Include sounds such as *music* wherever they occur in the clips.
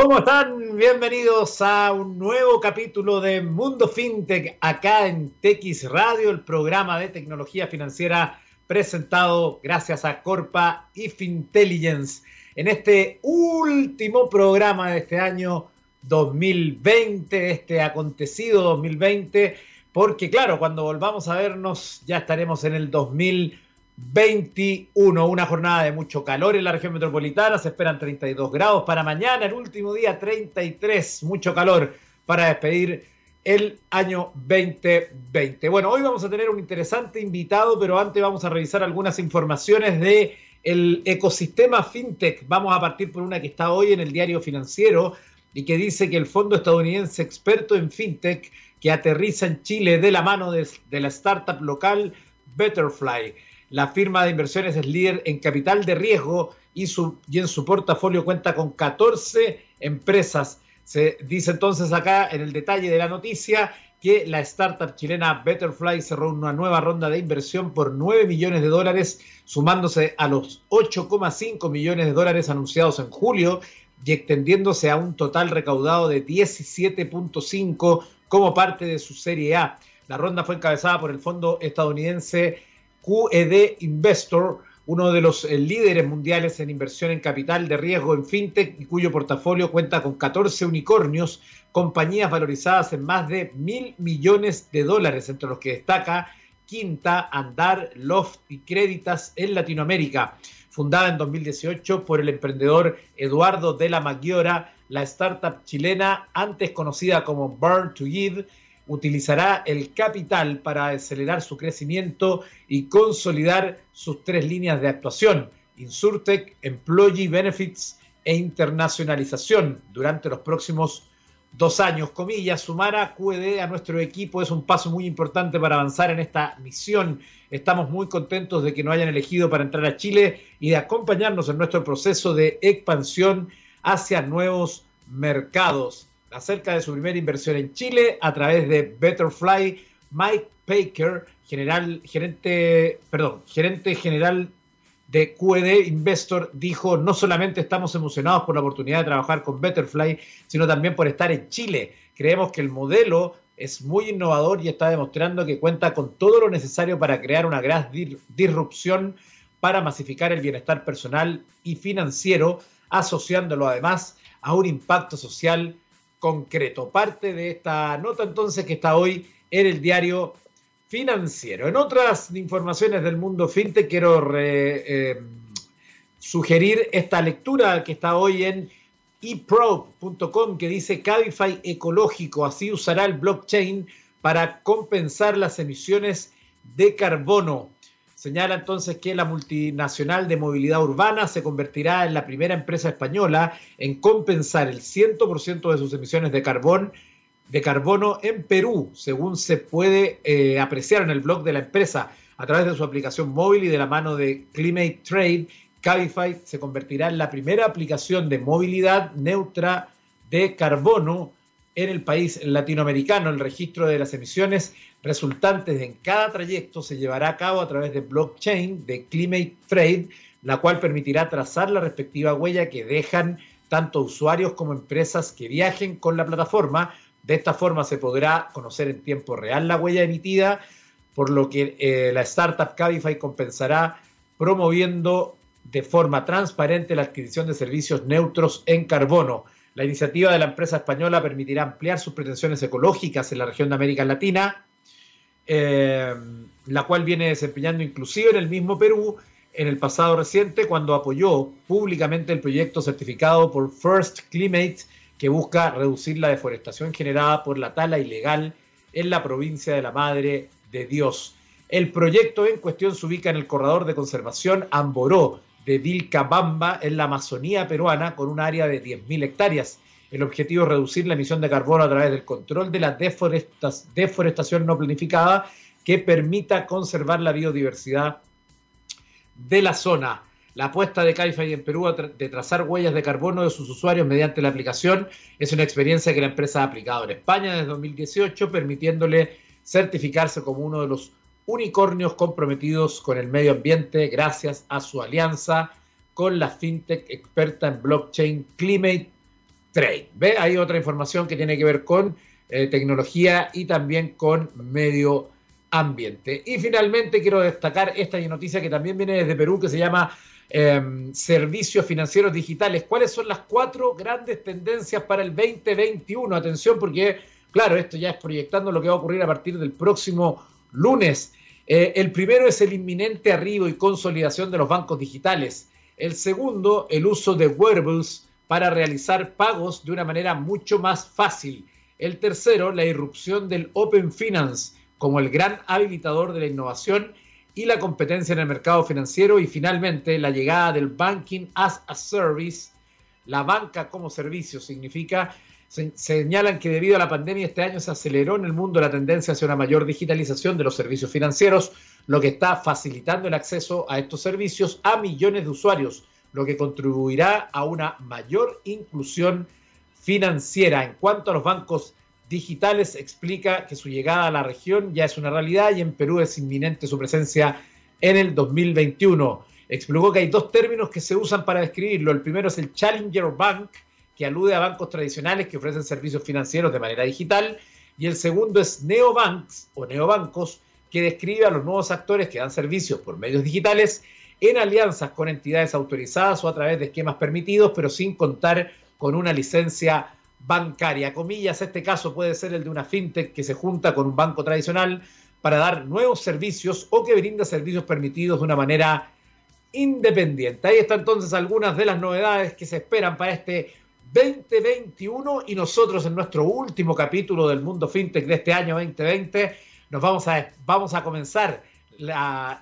¿Cómo están? Bienvenidos a un nuevo capítulo de Mundo FinTech acá en TX Radio, el programa de tecnología financiera presentado gracias a Corpa y Fintelligence. En este último programa de este año 2020, este acontecido 2020, porque claro, cuando volvamos a vernos ya estaremos en el 2020 21, una jornada de mucho calor en la región metropolitana, se esperan 32 grados para mañana, el último día 33, mucho calor para despedir el año 2020. Bueno, hoy vamos a tener un interesante invitado, pero antes vamos a revisar algunas informaciones de el ecosistema fintech. Vamos a partir por una que está hoy en el diario financiero y que dice que el fondo estadounidense experto en fintech que aterriza en Chile de la mano de, de la startup local Betterfly la firma de inversiones es líder en capital de riesgo y, su, y en su portafolio cuenta con 14 empresas. Se dice entonces acá en el detalle de la noticia que la startup chilena Betterfly cerró una nueva ronda de inversión por 9 millones de dólares, sumándose a los 8,5 millones de dólares anunciados en julio y extendiéndose a un total recaudado de 17.5 como parte de su serie A. La ronda fue encabezada por el fondo estadounidense QED Investor, uno de los eh, líderes mundiales en inversión en capital de riesgo en fintech y cuyo portafolio cuenta con 14 unicornios, compañías valorizadas en más de mil millones de dólares, entre los que destaca Quinta, Andar, Loft y Créditas en Latinoamérica. Fundada en 2018 por el emprendedor Eduardo de la Maggiora, la startup chilena, antes conocida como Burn to Give, utilizará el capital para acelerar su crecimiento y consolidar sus tres líneas de actuación, Insurtech, Employee Benefits e internacionalización durante los próximos dos años. Comillas, sumar a QED a nuestro equipo es un paso muy importante para avanzar en esta misión. Estamos muy contentos de que nos hayan elegido para entrar a Chile y de acompañarnos en nuestro proceso de expansión hacia nuevos mercados acerca de su primera inversión en Chile a través de Betterfly. Mike Baker, general, gerente, perdón, gerente general de QED Investor, dijo, no solamente estamos emocionados por la oportunidad de trabajar con Betterfly, sino también por estar en Chile. Creemos que el modelo es muy innovador y está demostrando que cuenta con todo lo necesario para crear una gran disrupción para masificar el bienestar personal y financiero, asociándolo además a un impacto social concreto. Parte de esta nota entonces que está hoy en el diario financiero. En otras informaciones del mundo fintech quiero eh, sugerir esta lectura que está hoy en eprobe.com que dice Cabify ecológico, así usará el blockchain para compensar las emisiones de carbono. Señala entonces que la multinacional de movilidad urbana se convertirá en la primera empresa española en compensar el 100% de sus emisiones de, carbono en Perú, según se puede eh, apreciar en el blog de la empresa. A través de su aplicación móvil y de la mano de Climate Trade, Cabify se convertirá en la primera aplicación de movilidad neutra de carbono en el país latinoamericano. El registro de las emisiones resultantes en cada trayecto se llevará a cabo a través de blockchain de Climate Trade, la cual permitirá trazar la respectiva huella que dejan tanto usuarios como empresas que viajen con la plataforma. De esta forma se podrá conocer en tiempo real la huella emitida, por lo que eh, la startup Cabify compensará promoviendo de forma transparente la adquisición de servicios neutros en carbono. La iniciativa de la empresa española permitirá ampliar sus pretensiones ecológicas en la región de América Latina, eh, la cual viene desempeñando inclusive en el mismo Perú en el pasado reciente cuando apoyó públicamente el proyecto certificado por First Climate que busca reducir la deforestación generada por la tala ilegal en la provincia de la Madre de Dios. El proyecto en cuestión se ubica en el corredor de conservación Amboró, de Vilcabamba en la Amazonía peruana con un área de 10.000 hectáreas. El objetivo es reducir la emisión de carbono a través del control de la deforestación no planificada que permita conservar la biodiversidad de la zona. La apuesta de Cabify en Perú de trazar huellas de carbono de sus usuarios mediante la aplicación es una experiencia que la empresa ha aplicado en España desde 2018, permitiéndole certificarse como uno de los unicornios comprometidos con el medio ambiente gracias a su alianza con la fintech experta en blockchain Climate Trade. ¿Ve? Hay otra información que tiene que ver con eh, tecnología y también con medio ambiente. Y finalmente quiero destacar esta noticia que también viene desde Perú que se llama em, servicios financieros digitales. ¿Cuáles son las cuatro grandes tendencias para el 2021? Atención porque, claro, esto ya es proyectando lo que va a ocurrir a partir del próximo lunes. Eh, el primero es el inminente arribo y consolidación de los bancos digitales. El segundo, el uso de wearables para realizar pagos de una manera mucho más fácil. El tercero, la irrupción del Open Finance como el gran habilitador de la innovación y la competencia en el mercado financiero. Y finalmente, la llegada del Banking as a Service, la banca como servicio, significa señalan que debido a la pandemia este año se aceleró en el mundo la tendencia hacia una mayor digitalización de los servicios financieros, lo que está facilitando el acceso a estos servicios a millones de usuarios, lo que contribuirá a una mayor inclusión financiera. En cuanto a los bancos digitales, explica que su llegada a la región ya es una realidad y en Perú es inminente su presencia en el 2021. Explicó que hay dos términos que se usan para describirlo. El primero es el Challenger Bank, que alude a bancos tradicionales que ofrecen servicios financieros de manera digital, y el segundo es neobanks o neobancos, que describe a los nuevos actores que dan servicios por medios digitales en alianzas con entidades autorizadas o a través de esquemas permitidos, pero sin contar con una licencia bancaria. Comillas, este caso puede ser el de una fintech que se junta con un banco tradicional para dar nuevos servicios o que brinda servicios permitidos de una manera independiente. Ahí están entonces algunas de las novedades que se esperan para este 2021 y nosotros en nuestro último capítulo del mundo fintech de este año 2020 nos vamos a, vamos a comenzar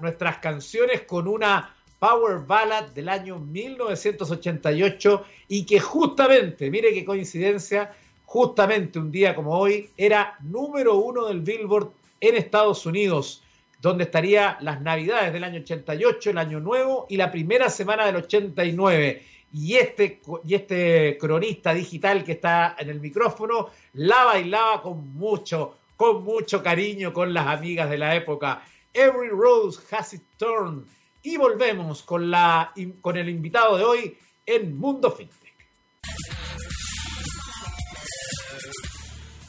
nuestras canciones con una Power Ballad del año 1988 y que justamente, mire qué coincidencia, justamente un día como hoy era número uno del Billboard en Estados Unidos, donde estaría las navidades del año 88, el año nuevo y la primera semana del 89 y este, y este cronista digital que está en el micrófono la bailaba con mucho, con mucho cariño con las amigas de la época. Every Rose Has Its Turn. Y volvemos con, la, con el invitado de hoy en Mundo FinTech.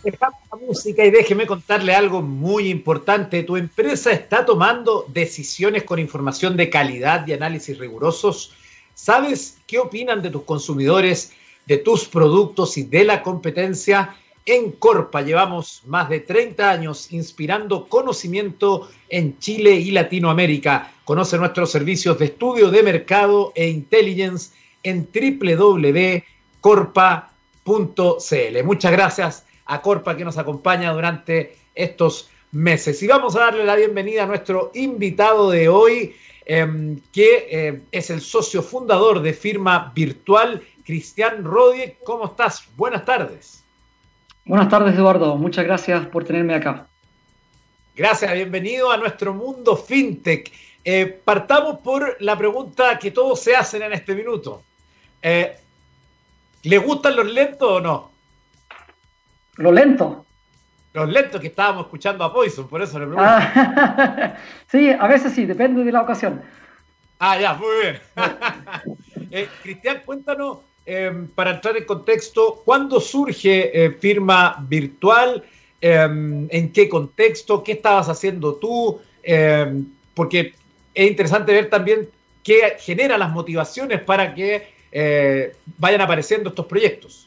Dejamos la música y déjeme contarle algo muy importante. Tu empresa está tomando decisiones con información de calidad y análisis rigurosos ¿Sabes qué opinan de tus consumidores, de tus productos y de la competencia? En Corpa llevamos más de 30 años inspirando conocimiento en Chile y Latinoamérica. Conoce nuestros servicios de estudio de mercado e intelligence en www.corpa.cl. Muchas gracias a Corpa que nos acompaña durante estos meses. Y vamos a darle la bienvenida a nuestro invitado de hoy. Em, que eh, es el socio fundador de firma virtual, Cristian Rodie. ¿Cómo estás? Buenas tardes. Buenas tardes, Eduardo. Muchas gracias por tenerme acá. Gracias, bienvenido a nuestro mundo fintech. Eh, partamos por la pregunta que todos se hacen en este minuto. Eh, ¿Le gustan los lentos o no? ¿Los lentos? Los lentos que estábamos escuchando a Poison, por eso le pregunto. Ah, *laughs* sí, a veces sí, depende de la ocasión. Ah, ya, muy bien. *laughs* Eh, Cristian, cuéntanos, em, para entrar en contexto, ¿cuándo surge eh, Firma Virtual? Em, ¿En qué contexto? ¿Qué estabas haciendo tú? Em, porque es interesante ver también qué genera las motivaciones para que eh, vayan apareciendo estos proyectos.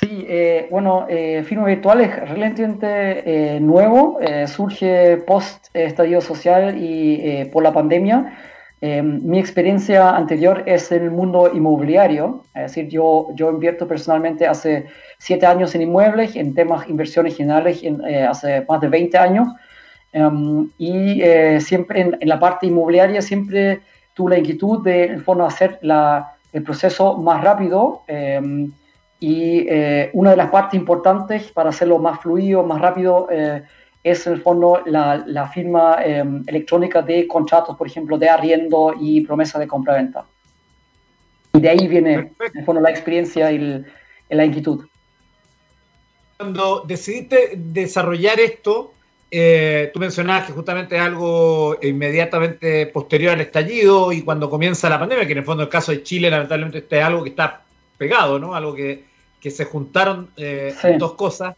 Sí, eh, bueno, eh, Firma Virtual es relativamente eh, nuevo, eh, surge post estadio social y por la pandemia. mi experiencia anterior es en el mundo inmobiliario, es decir, yo, yo invierto personalmente hace siete años en inmuebles, en temas inversiones generales, hace más de 20 años, em, y siempre en, en, la parte inmobiliaria siempre tuve la inquietud de, en fondo, hacer la, el proceso más rápido em, y eh, una de las partes importantes para hacerlo más fluido, más rápido, eh, es en el fondo la, firma em, electrónica de contratos, por ejemplo, de arriendo y promesa de compra-venta. Y de ahí viene, en el fondo, la experiencia y, la inquietud. Cuando decidiste desarrollar esto, eh, tú mencionabas que justamente algo inmediatamente posterior al estallido y cuando comienza la pandemia, que en el fondo el caso de Chile, lamentablemente, este es algo que está pegado, ¿no? Algo que que se juntaron dos cosas.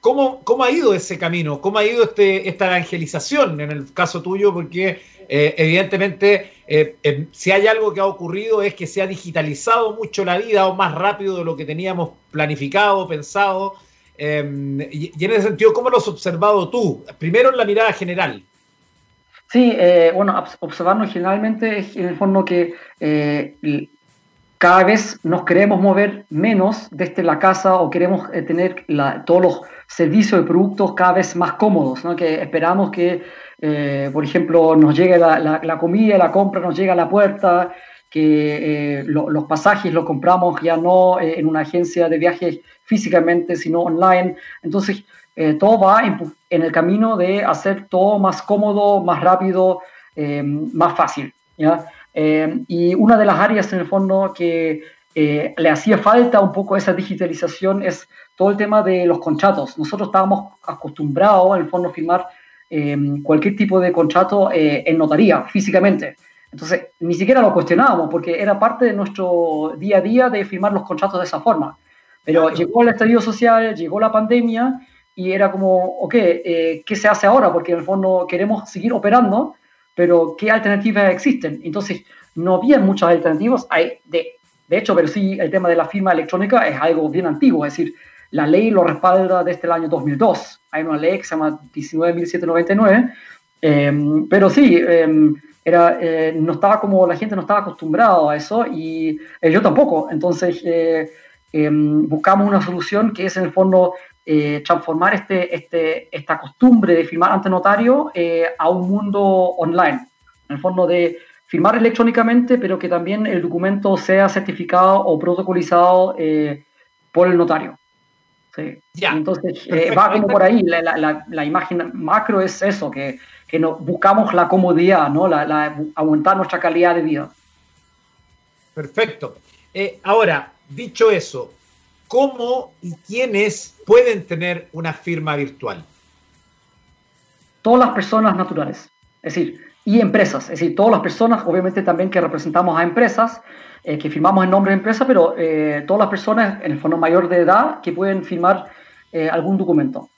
¿cómo, ¿Cómo ha ido ese camino? ¿Cómo ha ido este, esta evangelización en el caso tuyo? Porque evidentemente si hay algo que ha ocurrido es que se ha digitalizado mucho la vida o más rápido de lo que teníamos planificado, pensado. Em, y, en ese sentido, ¿cómo lo has observado tú? Primero en la mirada general. Sí, eh, bueno, observarnos generalmente es en el fondo que eh, cada vez nos queremos mover menos desde la casa o queremos eh, tener todos los servicios y productos cada vez más cómodos, ¿no? que esperamos que, por ejemplo, nos llegue la, comida, la compra nos llegue a la puerta, que los pasajes los compramos ya no en una agencia de viajes físicamente, sino online. Entonces, eh, todo va en, el camino de hacer todo más cómodo, más rápido, eh, más fácil. ¿ya? Eh, y una de las áreas en el fondo que le hacía falta un poco esa digitalización es todo el tema de los contratos. Nosotros estábamos acostumbrados, en el fondo, a firmar cualquier tipo de contrato en notaría, físicamente. Entonces, ni siquiera lo cuestionábamos porque era parte de nuestro día a día de firmar los contratos de esa forma. Pero llegó el estallido social, llegó la pandemia y era como, ok, eh, ¿qué se hace ahora? Porque en el fondo queremos seguir operando, pero ¿qué alternativas existen? Entonces, no había muchas alternativas. Hay, de, de hecho, pero sí, el tema de la firma electrónica es algo bien antiguo, es decir, la ley lo respalda desde el año 2002. Hay una ley que se llama 19.799, em, pero sí, em, era, eh, no estaba como la gente no estaba acostumbrada a eso y eh, yo tampoco. Entonces, Em, buscamos una solución que es en el fondo eh, transformar este, este, esta costumbre de firmar ante notario eh, a un mundo online. En el fondo de firmar electrónicamente, pero que también el documento sea certificado o protocolizado eh, por el notario. Sí. Entonces, va como por ahí. La, la, la, imagen macro es eso, que, que no, buscamos la comodidad, ¿no? La, aumentar nuestra calidad de vida. Perfecto. ahora, dicho eso, ¿cómo y quiénes pueden tener una firma virtual? Todas las personas naturales, es decir, y empresas, es decir, todas las personas, obviamente también que representamos a empresas, eh, que firmamos en nombre de empresa, pero eh, todas las personas en el fondo mayor de edad que pueden firmar eh, algún documento.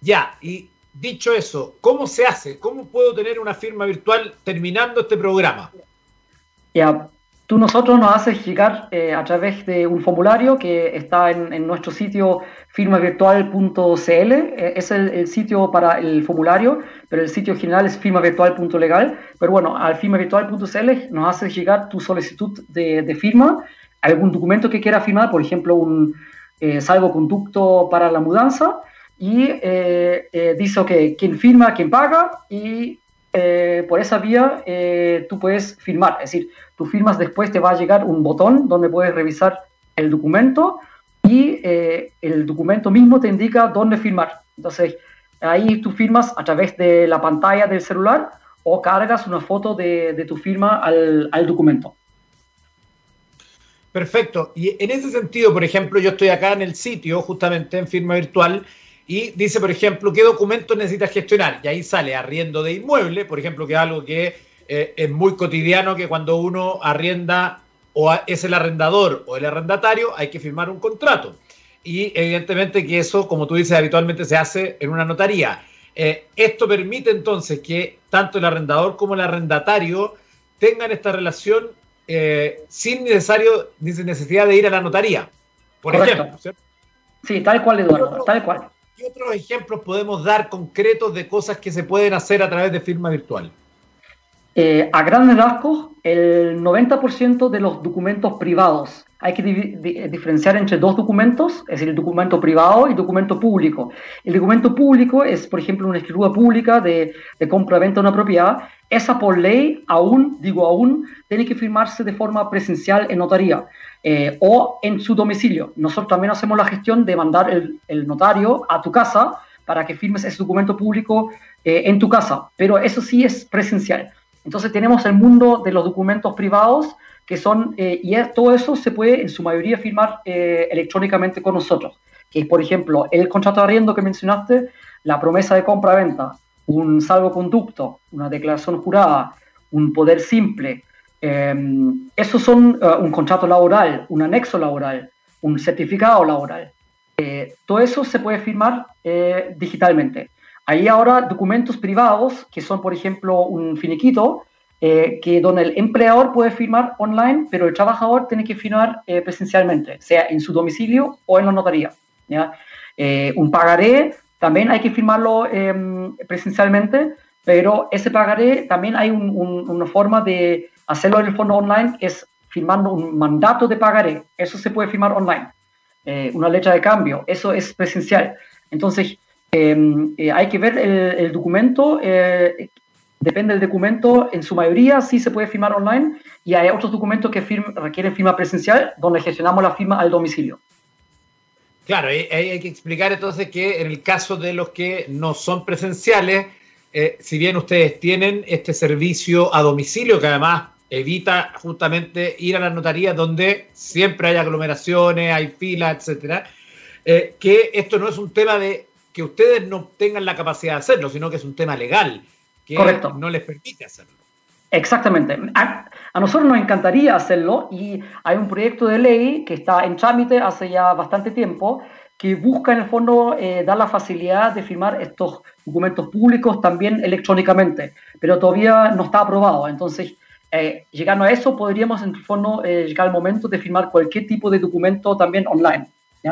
Ya, y dicho eso, ¿cómo se hace? ¿Cómo puedo tener una firma virtual terminando este programa? Ya, Tú nosotros nos haces llegar eh, a través de un formulario que está en, nuestro sitio firmavirtual.cl. Eh, es el, sitio para el formulario, pero el sitio general es firmavirtual.legal. Pero bueno, al firmavirtual.cl nos haces llegar tu solicitud de, firma, algún documento que quiera firmar, por ejemplo, un eh, salvoconducto para la mudanza. Y dice, que quién firma, quién paga, y por esa vía tú puedes firmar. Es decir, tú firmas después, te va a llegar un botón donde puedes revisar el documento y eh, el documento mismo te indica dónde firmar. Entonces, ahí tú firmas a través de la pantalla del celular o cargas una foto de, tu firma al, al, documento. Perfecto. Y en ese sentido, por ejemplo, yo estoy acá en el sitio, justamente en firma virtual, y dice, por ejemplo, qué documentos necesitas gestionar. Y ahí sale arriendo de inmueble, por ejemplo, que es algo que eh, es muy cotidiano que cuando uno arrienda o es el arrendador o el arrendatario, hay que firmar un contrato. Y evidentemente que eso, como tú dices, habitualmente se hace en una notaría. Eh, esto permite entonces que tanto el arrendador como el arrendatario tengan esta relación eh, sin necesario, sin necesidad de ir a la notaría, por ejemplo. Sí, tal cual, Eduardo, tal cual. ¿Qué otros ejemplos podemos dar concretos de cosas que se pueden hacer a través de firma virtual? Eh, a grandes rasgos, el 90% de los documentos privados, hay que diferenciar entre dos documentos, es decir, el documento privado y el documento público. El documento público es, por ejemplo, una escritura pública de, compra-venta de una propiedad. Esa por ley, aún, digo aún, tiene que firmarse de forma presencial en notaría eh, o en su domicilio. Nosotros también hacemos la gestión de mandar el, notario a tu casa para que firmes ese documento público eh, en tu casa, pero eso sí es presencial. Entonces tenemos el mundo de los documentos privados que son, eh, y todo eso se puede en su mayoría firmar eh, electrónicamente con nosotros, que es, por ejemplo, el contrato de arriendo que mencionaste, la promesa de compra-venta, un salvoconducto, una declaración jurada, un poder simple, Em, esos son eh, un contrato laboral, un anexo laboral, un certificado laboral. Eh, todo eso se puede firmar eh, digitalmente. Hay ahora documentos privados, que son, por ejemplo, un finiquito, que donde el empleador puede firmar online, pero el trabajador tiene que firmar presencialmente, sea en su domicilio o en la notaría. un pagaré también hay que firmarlo em, presencialmente, pero ese pagaré también hay una forma de hacerlo en el fondo online, es firmando un mandato de pagaré. Eso se puede firmar online. Eh, una letra de cambio, eso es presencial. Entonces, eh, hay que ver el, documento, eh, depende del documento, en su mayoría sí se puede firmar online y hay otros documentos que requieren firma presencial, donde gestionamos la firma al domicilio. Claro, hay, hay, que explicar entonces que en el caso de los que no son presenciales, eh, si bien ustedes tienen este servicio a domicilio, que además evita justamente ir a las notarías donde siempre hay aglomeraciones, hay filas, etcétera, eh, que esto no es un tema de que ustedes no tengan la capacidad de hacerlo, sino que es un tema legal que no les permite hacerlo. Exactamente. A, a, nosotros nos encantaría hacerlo y hay un proyecto de ley que está en trámite hace ya bastante tiempo que busca en el fondo eh, dar la facilidad de firmar estos documentos públicos también electrónicamente, pero todavía no está aprobado. Entonces, eh, llegando a eso, podríamos en el fondo eh, llegar al momento de firmar cualquier tipo de documento también online.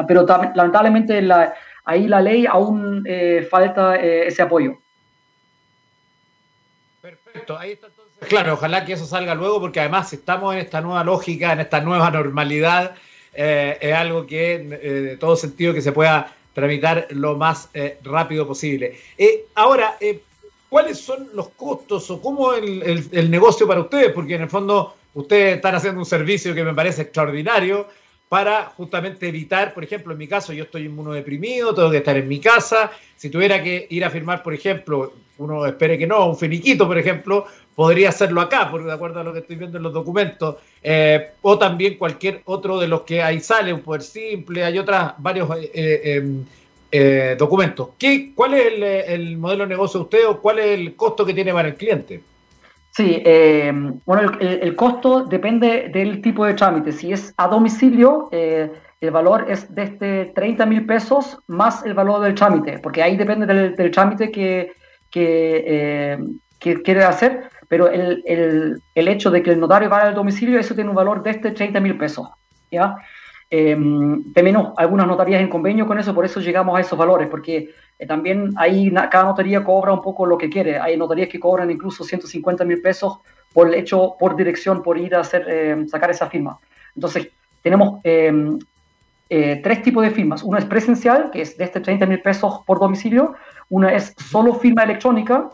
Pero lamentablemente la, ahí la ley aún falta ese apoyo. Perfecto, ahí está entonces. Claro, ojalá que eso salga luego, porque además estamos en esta nueva lógica, en esta nueva normalidad eh, es algo que, eh, de todo sentido, que se pueda tramitar lo más eh, rápido posible. ahora, ¿cuáles son los costos o cómo el, el, negocio para ustedes? Porque en el fondo ustedes están haciendo un servicio que me parece extraordinario para justamente evitar, por ejemplo, en mi caso, yo estoy inmunodeprimido, tengo que estar en mi casa. Si tuviera que ir a firmar, por ejemplo, uno espere que no, un finiquito, por ejemplo, podría hacerlo acá, porque de acuerdo a lo que estoy viendo en los documentos, eh, o también cualquier otro de los que ahí sale, un poder simple, hay otros varios eh, eh, documentos. ¿Qué, ¿Cuál es el, modelo de negocio de usted o cuál es el costo que tiene para el cliente? Sí, bueno, el, costo depende del tipo de trámite. Si es a domicilio, el valor es de este 30 mil pesos más el valor del trámite, porque ahí depende del, trámite que, que, que quiere hacer pero el, el, el, hecho de que el notario vaya al domicilio, eso tiene un valor de este 30 mil pesos. ¿ya? Eh, tenemos algunas notarías en convenio con eso, por eso llegamos a esos valores, porque eh, también ahí cada notaría cobra un poco lo que quiere. Hay notarías que cobran incluso 150 mil pesos por el hecho, por dirección, por ir a hacer, eh, sacar esa firma. Entonces, tenemos tres tipos de firmas. Una es presencial, que es de este 30 mil pesos por domicilio. Una es solo firma electrónica,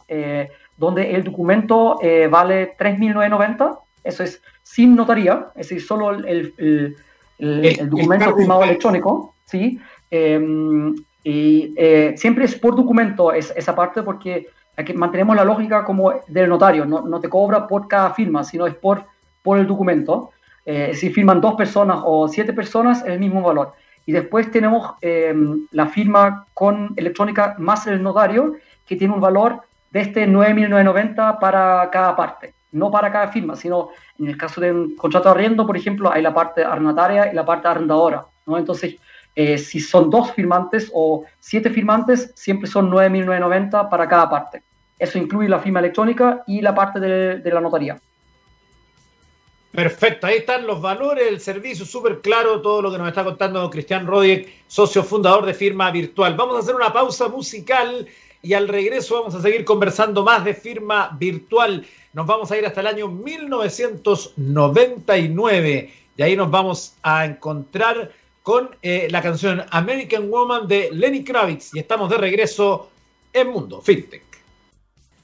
donde el documento eh, vale 3.990, eso es sin notaría, es decir, solo el, el, el, documento firmado electrónico, ¿sí? Em, y eh, siempre es por documento es, esa parte porque aquí mantenemos la lógica como del notario, no, no, te cobra por cada firma, sino es por, por el documento. Eh, si firman dos personas o siete personas, es el mismo valor. Y después tenemos em, la firma con electrónica más el notario, que tiene un valor de este 9.990 para cada parte, no para cada firma, sino en el caso de un contrato de arriendo, por ejemplo, hay la parte arrendataria y la parte arrendadora, ¿no? Entonces, eh, si son dos firmantes o siete firmantes, siempre son 9.990 para cada parte. Eso incluye la firma electrónica y la parte de, la notaría. Perfecto, ahí están los valores, el servicio súper claro, todo lo que nos está contando Cristian Rodiek, socio fundador de Firma Virtual. Vamos a hacer una pausa musical y al regreso vamos a seguir conversando más de firma virtual. Nos vamos a ir hasta el año 1999 y ahí nos vamos a encontrar con eh, la canción American Woman de Lenny Kravitz y estamos de regreso en Mundo FinTech.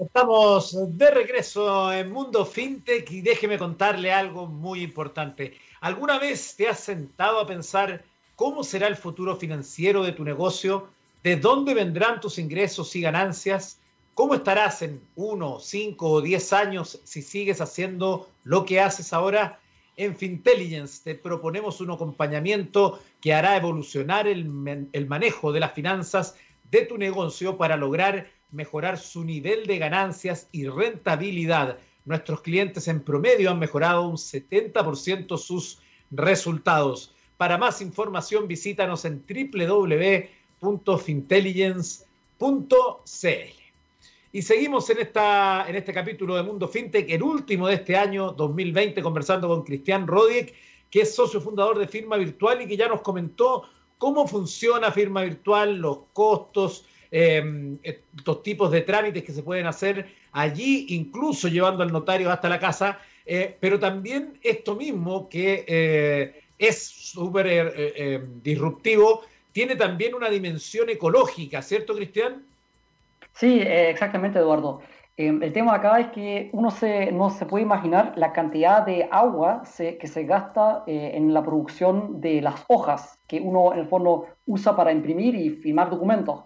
Estamos de regreso en Mundo FinTech y déjeme contarle algo muy importante. ¿Alguna vez te has sentado a pensar cómo será el futuro financiero de tu negocio? ¿De dónde vendrán tus ingresos y ganancias? ¿Cómo estarás en uno, cinco o diez años si sigues haciendo lo que haces ahora? En Fintelligence te proponemos un acompañamiento que hará evolucionar el, el, manejo de las finanzas de tu negocio para lograr mejorar su nivel de ganancias y rentabilidad. nuestros clientes en promedio han mejorado un 70% sus resultados. Para más información visítanos en www.fintelligence.cl. Y seguimos en, esta, en este capítulo de Mundo FinTech, el último de este año 2020, conversando con Cristian Rodiek, que es socio fundador de Firma Virtual y que ya nos comentó cómo funciona Firma Virtual, los costos, eh, estos tipos de trámites que se pueden hacer allí, incluso llevando al notario hasta la casa, eh, pero también esto mismo que eh, es súper disruptivo, tiene también una dimensión ecológica, ¿cierto, Cristian? Sí, eh, exactamente, Eduardo. Em, el tema acá es que uno se, no se puede imaginar la cantidad de agua que se gasta eh, en la producción de las hojas que uno en el fondo usa para imprimir y firmar documentos.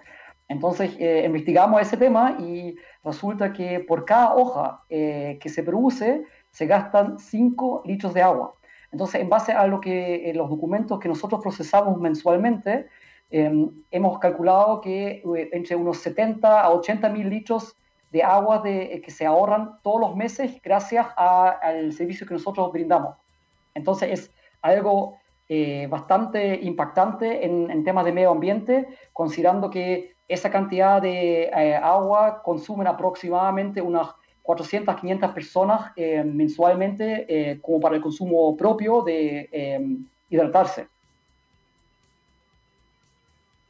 Entonces eh, investigamos ese tema y resulta que por cada hoja que se produce se gastan 5 litros de agua. Entonces, en base a lo que los documentos que nosotros procesamos mensualmente, Em, hemos calculado que eh, entre unos 70 a 80 mil litros de agua de, eh, que se ahorran todos los meses gracias al servicio que nosotros brindamos. Entonces es algo eh, bastante impactante en, temas de medio ambiente, considerando que esa cantidad de agua consumen aproximadamente unas 400, 500 personas mensualmente como para el consumo propio de em, hidratarse.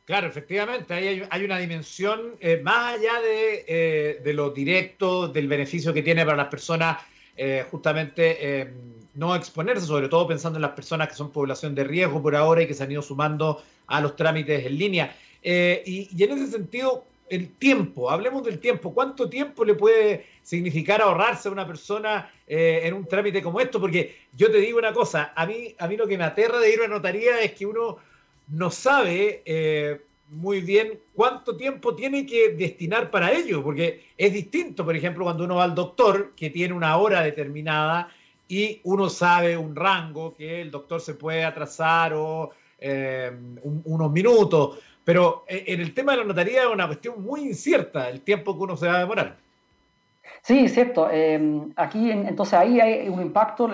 Claro, efectivamente, ahí hay, una dimensión eh, más allá de, eh, de, lo directo, del beneficio que tiene para las personas, eh, justamente no exponerse, sobre todo pensando en las personas que son población de riesgo por ahora y que se han ido sumando a los trámites en línea. Y, y, en ese sentido, el tiempo, hablemos del tiempo, ¿cuánto tiempo le puede significar ahorrarse a una persona en un trámite como esto? Porque yo te digo una cosa, a mí, a mí lo que me aterra de ir a una notaría es que uno no sabe eh, muy bien cuánto tiempo tiene que destinar para ello, porque es distinto, por ejemplo, cuando uno va al doctor, que tiene una hora determinada y uno sabe un rango que el doctor se puede atrasar o eh, unos minutos, pero eh, en el tema de la notaría es una cuestión muy incierta el tiempo que uno se va a demorar. Sí, cierto. aquí, entonces, ahí hay un impacto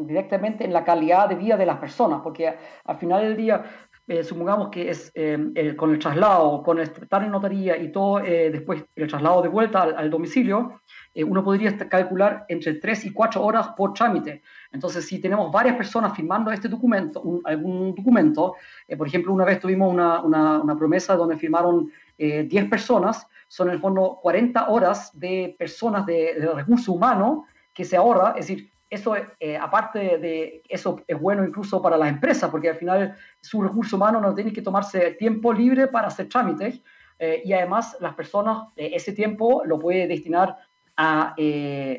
directamente en la calidad de vida de las personas, porque al final del día, eh, supongamos que es eh, con el traslado, con estar en notaría y todo, eh, después el traslado de vuelta al, domicilio, uno podría calcular entre 3 y 4 horas por trámite. Entonces, si tenemos varias personas firmando este documento, algún documento, por ejemplo, una vez tuvimos una, una, una promesa donde firmaron 10 personas, son en el fondo 40 horas de personas de, de recurso humano que se ahorra, es decir, eso, eh, aparte de eso, es bueno incluso para las empresas, porque al final su recurso humano no tiene que tomarse tiempo libre para hacer trámites eh, y además las personas eh, ese tiempo lo puede destinar a,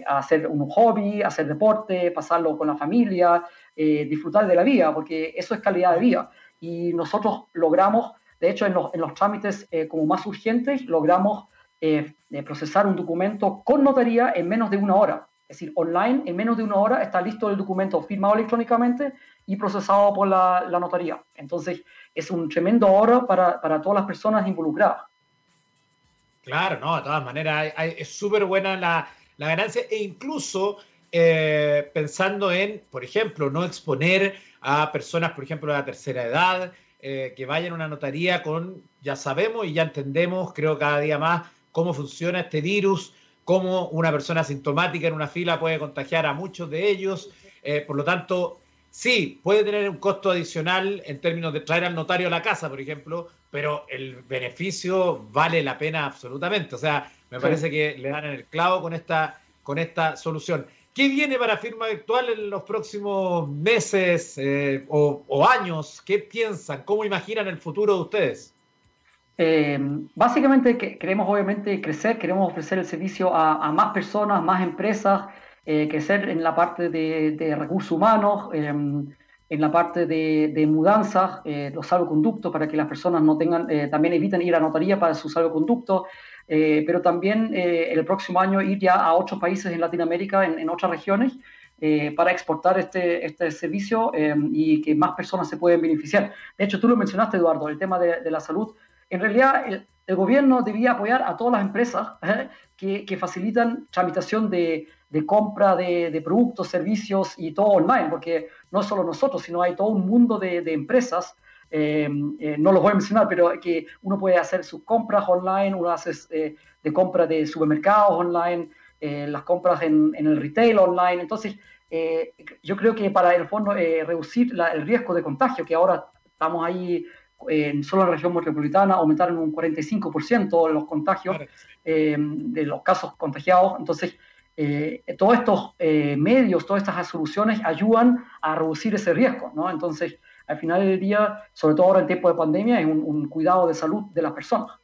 hacer un hobby, hacer deporte, pasarlo con la familia, disfrutar de la vida, porque eso es calidad de vida. Y nosotros logramos, de hecho, en los, en los trámites como más urgentes, logramos procesar un documento con notaría en menos de una hora. Es decir, online, en menos de una hora está listo el documento firmado electrónicamente y procesado por la, notaría. Entonces, es un tremendo oro para, todas las personas involucradas. Claro, no, de todas maneras, es súper buena la, ganancia e incluso eh, pensando en, por ejemplo, no exponer a personas, por ejemplo, de la tercera edad, eh, que vayan a una notaría con, ya sabemos y ya entendemos, creo cada día más, cómo funciona este virus, cómo una persona asintomática en una fila puede contagiar a muchos de ellos. Eh, por lo tanto, sí, puede tener un costo adicional en términos de traer al notario a la casa, por ejemplo, pero el beneficio vale la pena absolutamente. O sea, me parece que le dan en el clavo con esta, con esta solución. ¿Qué viene para firma virtual en los próximos meses eh, o, o años? ¿Qué piensan? ¿Cómo imaginan el futuro de ustedes? Eh, básicamente que, queremos obviamente crecer, queremos ofrecer el servicio a, más personas, más empresas, eh, crecer en la parte de, recursos humanos, em, en la parte de, mudanzas, eh, los salvoconductos para que las personas no tengan, también eviten ir a notaría para su salvoconducto, pero también el próximo año ir ya a otros países en Latinoamérica, en, otras regiones, para exportar este, este servicio em, y que más personas se pueden beneficiar. De hecho, tú lo mencionaste, Eduardo, el tema de, de la salud en realidad el, gobierno debía apoyar a todas las empresas ¿eh? que, facilitan tramitación de, de compra de, productos, servicios y todo online, porque no solo nosotros, sino hay todo un mundo de, empresas, eh, eh, no los voy a mencionar, pero que uno puede hacer sus compras online, uno hace eh, de compra de supermercados online, las compras en, el retail online. Entonces, yo creo que para el fondo reducir el riesgo de contagio, que ahora estamos ahí en solo en la región metropolitana, aumentaron un 45% los contagios de los casos contagiados. Entonces, eh, todos estos eh, medios, todas estas soluciones ayudan a reducir ese riesgo, ¿no? Entonces, al final del día, sobre todo ahora en tiempo de pandemia, es un, cuidado de salud de las personas.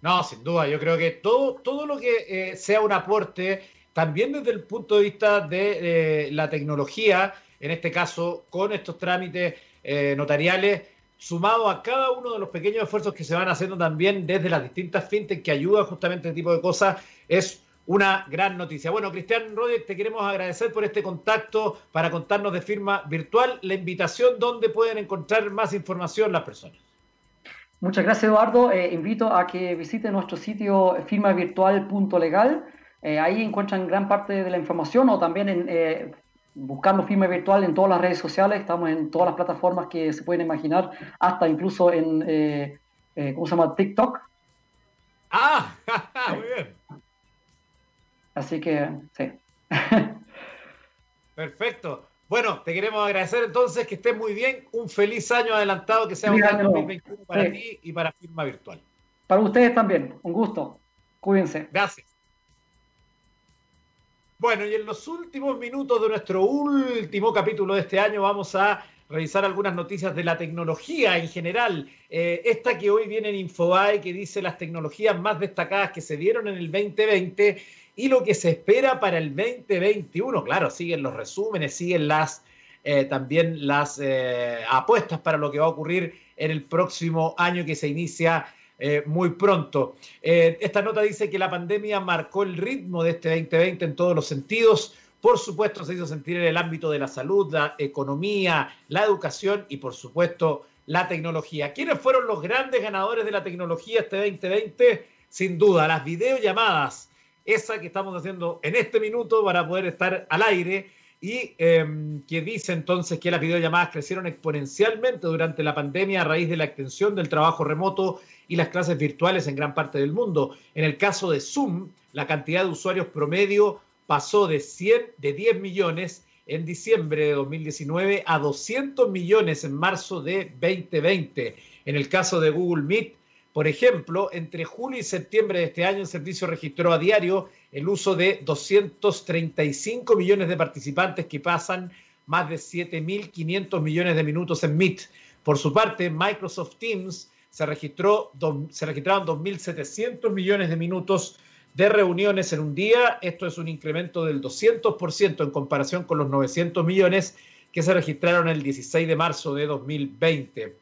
No, sin duda, yo creo que todo, todo lo que eh, sea un aporte, también desde el punto de vista de la tecnología, en este caso con estos trámites notariales, sumado a cada uno de los pequeños esfuerzos que se van haciendo también desde las distintas fintech que ayudan justamente a este tipo de cosas, es una gran noticia. Bueno, Cristian Rodríguez, te queremos agradecer por este contacto para contarnos de firma virtual, la invitación donde pueden encontrar más información las personas. Muchas gracias, Eduardo. Eh, invito a que visiten nuestro sitio firmavirtual.legal. Eh, ahí encuentran gran parte de la información o también en, eh, buscando firma virtual en todas las redes sociales. Estamos en todas las plataformas que se pueden imaginar, hasta incluso en, ¿cómo se llama? TikTok. Ah, *laughs* muy bien. Así que, sí. *laughs* Perfecto. Bueno, te queremos agradecer entonces que estés muy bien. Un feliz año adelantado, que sea un año 2021 para ti y para Firma Virtual. Para ustedes también. Un gusto. Cuídense. Gracias. Bueno, y en los últimos minutos de nuestro último capítulo de este año vamos a revisar algunas noticias de la tecnología en general. Eh, esta que hoy viene en Infobae, que dice las tecnologías más destacadas que se dieron en el 2020 y lo que se espera para el 2021. Claro, siguen los resúmenes, siguen las eh, también las eh, apuestas para lo que va a ocurrir en el próximo año que se inicia muy pronto. esta nota dice que la pandemia marcó el ritmo de este 2020 en todos los sentidos por supuesto, se hizo sentir en el ámbito de la salud, la economía, la educación y, por supuesto, la tecnología. ¿Quiénes fueron los grandes ganadores de la tecnología este 2020? Sin duda, las videollamadas, esa que estamos haciendo en este minuto para poder estar al aire y em, que dice entonces que las videollamadas crecieron exponencialmente durante la pandemia a raíz de la extensión del trabajo remoto y las clases virtuales en gran parte del mundo. En el caso de Zoom, la cantidad de usuarios promedio pasó de, 100, de 10 millones en diciembre de 2019 a 200 millones en marzo de 2020. En el caso de Google Meet, por ejemplo, entre julio y septiembre de este año el servicio registró a diario el uso de 235 millones de participantes que pasan más de 7.500 millones de minutos en Meet. Por su parte, Microsoft Teams se, registró, se registraron 2.700 millones de minutos de reuniones en un día. Esto es un incremento del 200% en comparación con los 900 millones que se registraron el 16 de marzo de 2020.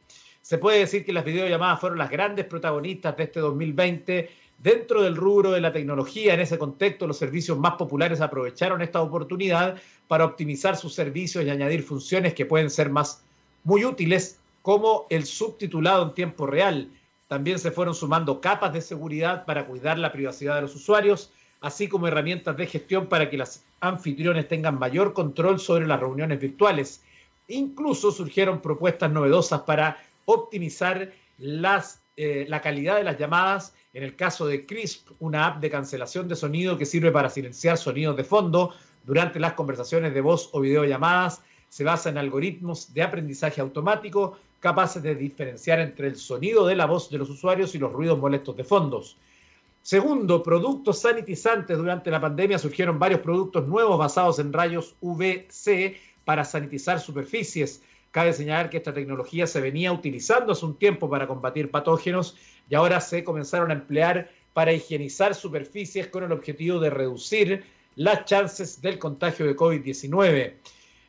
Se puede decir que las videollamadas fueron las grandes protagonistas de este 2020. Dentro del rubro de la tecnología, en ese contexto, los servicios más populares aprovecharon esta oportunidad para optimizar sus servicios y añadir funciones que pueden ser más muy útiles, como el subtitulado en tiempo real, también se fueron sumando capas de seguridad para cuidar la privacidad de los usuarios, así como herramientas de gestión para que las anfitriones tengan mayor control sobre las reuniones virtuales. Incluso surgieron propuestas novedosas para optimizar las, eh, la calidad de las llamadas. En el caso de Crisp, una app de cancelación de sonido que sirve para silenciar sonidos de fondo durante las conversaciones de voz o videollamadas, se basa en algoritmos de aprendizaje automático capaces de diferenciar entre el sonido de la voz de los usuarios y los ruidos molestos de fondos. Segundo, productos sanitizantes. Durante la pandemia surgieron varios productos nuevos basados en rayos UVC para sanitizar superficies. Cabe señalar que esta tecnología se venía utilizando hace un tiempo para combatir patógenos y ahora se comenzaron a emplear para higienizar superficies con el objetivo de reducir las chances del contagio de COVID-19.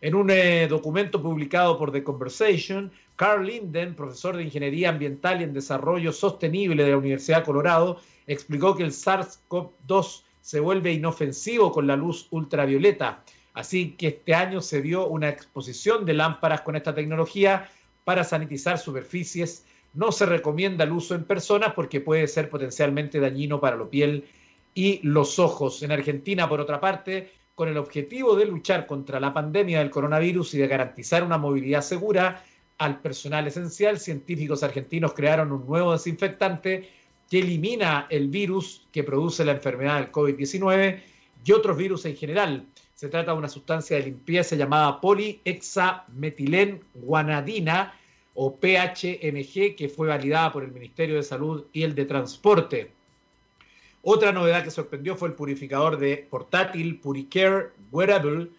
En un eh, documento publicado por The Conversation, Carl Linden, profesor de Ingeniería Ambiental y en Desarrollo Sostenible de la Universidad de Colorado, explicó que el SARS-CoV-2 se vuelve inofensivo con la luz ultravioleta. Así que este año se dio una exposición de lámparas con esta tecnología para sanitizar superficies. No se recomienda el uso en personas porque puede ser potencialmente dañino para la piel y los ojos. En Argentina, por otra parte, con el objetivo de luchar contra la pandemia del coronavirus y de garantizar una movilidad segura al personal esencial, científicos argentinos crearon un nuevo desinfectante que elimina el virus que produce la enfermedad del COVID-19 y otros virus en general. Se trata de una sustancia de limpieza llamada polihexametilenguanadina o PHMG que fue validada por el Ministerio de Salud y el de Transporte. Otra novedad que sorprendió fue el purificador de portátil Puricare Wearable,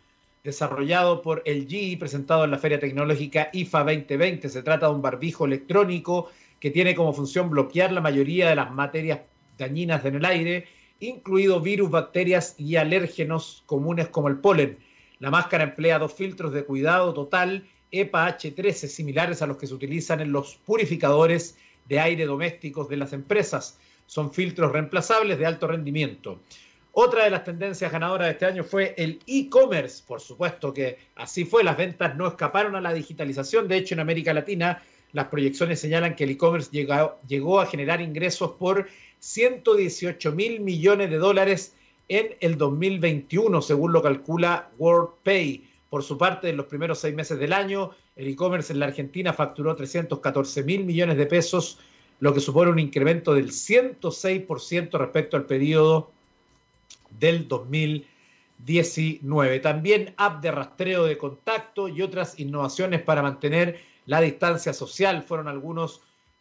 desarrollado por LG y presentado en la Feria Tecnológica IFA 2020. Se trata de un barbijo electrónico que tiene como función bloquear la mayoría de las materias dañinas en el aire, incluido virus, bacterias y alérgenos comunes como el polen. La máscara emplea dos filtros de cuidado total EPA H13, similares a los que se utilizan en los purificadores de aire domésticos de las empresas son filtros reemplazables de alto rendimiento. Otra de las tendencias ganadoras de este año fue el e-commerce. Por supuesto que así fue, las ventas no escaparon a la digitalización. De hecho, en América Latina las proyecciones señalan que el e-commerce llegó, a generar ingresos por 118 mil millones de dólares en el 2021, según lo calcula WorldPay. Por su parte, en los primeros seis meses del año, el e-commerce en la Argentina facturó 314 mil millones de pesos, lo que supone un incremento del 106% respecto al periodo del 2019. También app de rastreo de contacto y otras innovaciones para mantener la distancia social fueron algunos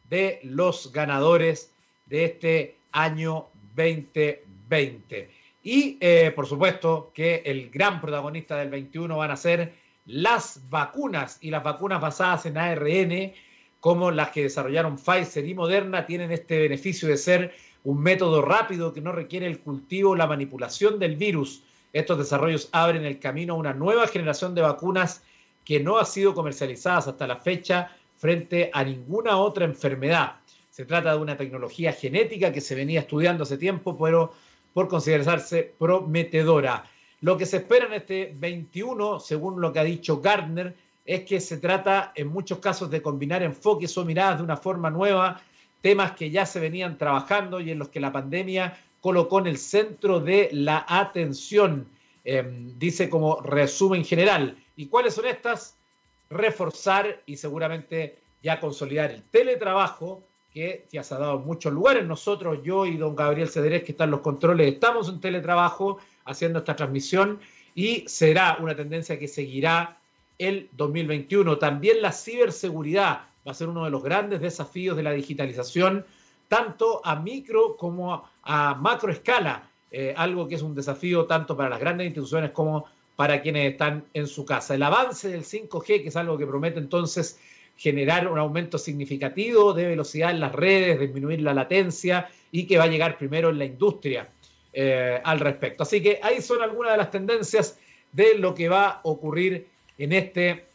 de los ganadores de este año 2020. Y eh, por supuesto que el gran protagonista del 21 van a ser las vacunas y las vacunas basadas en ARN como las que desarrollaron Pfizer y Moderna tienen este beneficio de ser un método rápido que no requiere el cultivo o la manipulación del virus. Estos desarrollos abren el camino a una nueva generación de vacunas que no ha sido comercializadas hasta la fecha frente a ninguna otra enfermedad. Se trata de una tecnología genética que se venía estudiando hace tiempo, pero por considerarse prometedora. Lo que se espera en este 21, según lo que ha dicho Gardner, es que se trata en muchos casos de combinar enfoques o miradas de una forma nueva, temas que ya se venían trabajando y en los que la pandemia colocó en el centro de la atención, em, dice como resumen general. ¿Y cuáles son estas? Reforzar y seguramente ya consolidar el teletrabajo, que ya se ha dado en muchos lugares. Nosotros, yo y don Gabriel Cederés, que están los controles, estamos en teletrabajo haciendo esta transmisión y será una tendencia que seguirá el 2021. También la ciberseguridad va a ser uno de los grandes desafíos de la digitalización, tanto a micro como a macro escala, eh, algo que es un desafío tanto para las grandes instituciones como para quienes están en su casa. El avance del 5G, que es algo que promete entonces generar un aumento significativo de velocidad en las redes, disminuir la latencia y que va a llegar primero en la industria eh, al respecto. Así que ahí son algunas de las tendencias de lo que va a ocurrir en este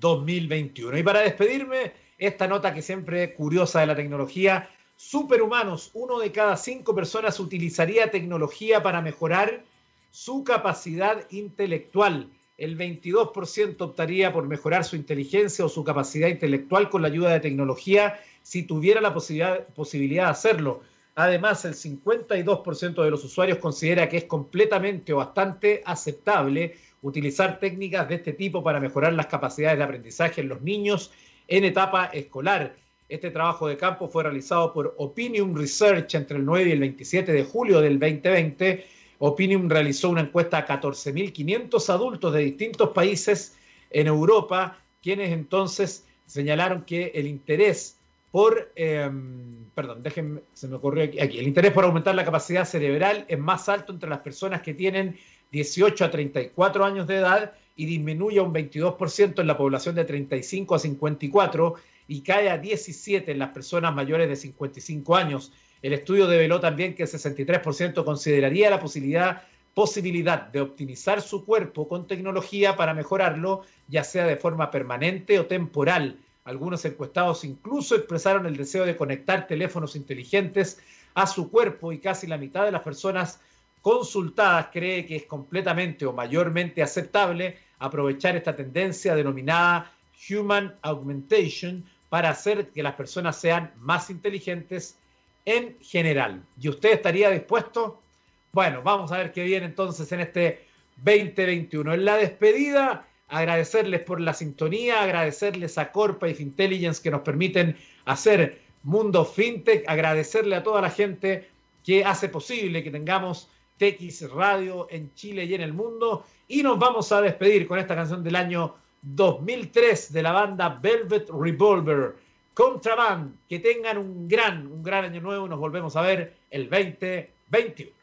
2021. Y para despedirme, esta nota que siempre curiosa de la tecnología, superhumanos, uno de cada cinco personas utilizaría tecnología para mejorar su capacidad intelectual. El 22% optaría por mejorar su inteligencia o su capacidad intelectual con la ayuda de tecnología si tuviera la posibilidad, posibilidad de hacerlo. Además, el 52% de los usuarios considera que es completamente o bastante aceptable utilizar técnicas de este tipo para mejorar las capacidades de aprendizaje en los niños en etapa escolar. Este trabajo de campo fue realizado por Opinion Research entre el 9 y el 27 de julio del 2020. Opinion realizó una encuesta a 14.500 adultos de distintos países en Europa, quienes entonces señalaron que el interés por, em, perdón, déjenme, se me ocurrió aquí, aquí, el interés por aumentar la capacidad cerebral es más alto entre las personas que tienen 18 a 34 años de edad y disminuye un 22% en la población de 35 a 54 y cae a 17 en las personas mayores de 55 años. El estudio develó también que el 63% consideraría la posibilidad, posibilidad de optimizar su cuerpo con tecnología para mejorarlo, ya sea de forma permanente o temporal. Algunos encuestados incluso expresaron el deseo de conectar teléfonos inteligentes a su cuerpo y casi la mitad de las personas consultadas cree que es completamente o mayormente aceptable aprovechar esta tendencia denominada Human Augmentation para hacer que las personas sean más inteligentes en general. ¿Y usted estaría dispuesto? Bueno, vamos a ver qué viene entonces en este 2021. En la despedida, agradecerles por la sintonía, agradecerles a Corpa y Fintelligence que nos permiten hacer Mundo FinTech, agradecerle a toda la gente que hace posible que tengamos TX Radio en Chile y en el mundo. Y nos vamos a despedir con esta canción del año 2003 de la banda Velvet Revolver. Contraband, que tengan un gran, un gran año nuevo. Nos volvemos a ver el 2021.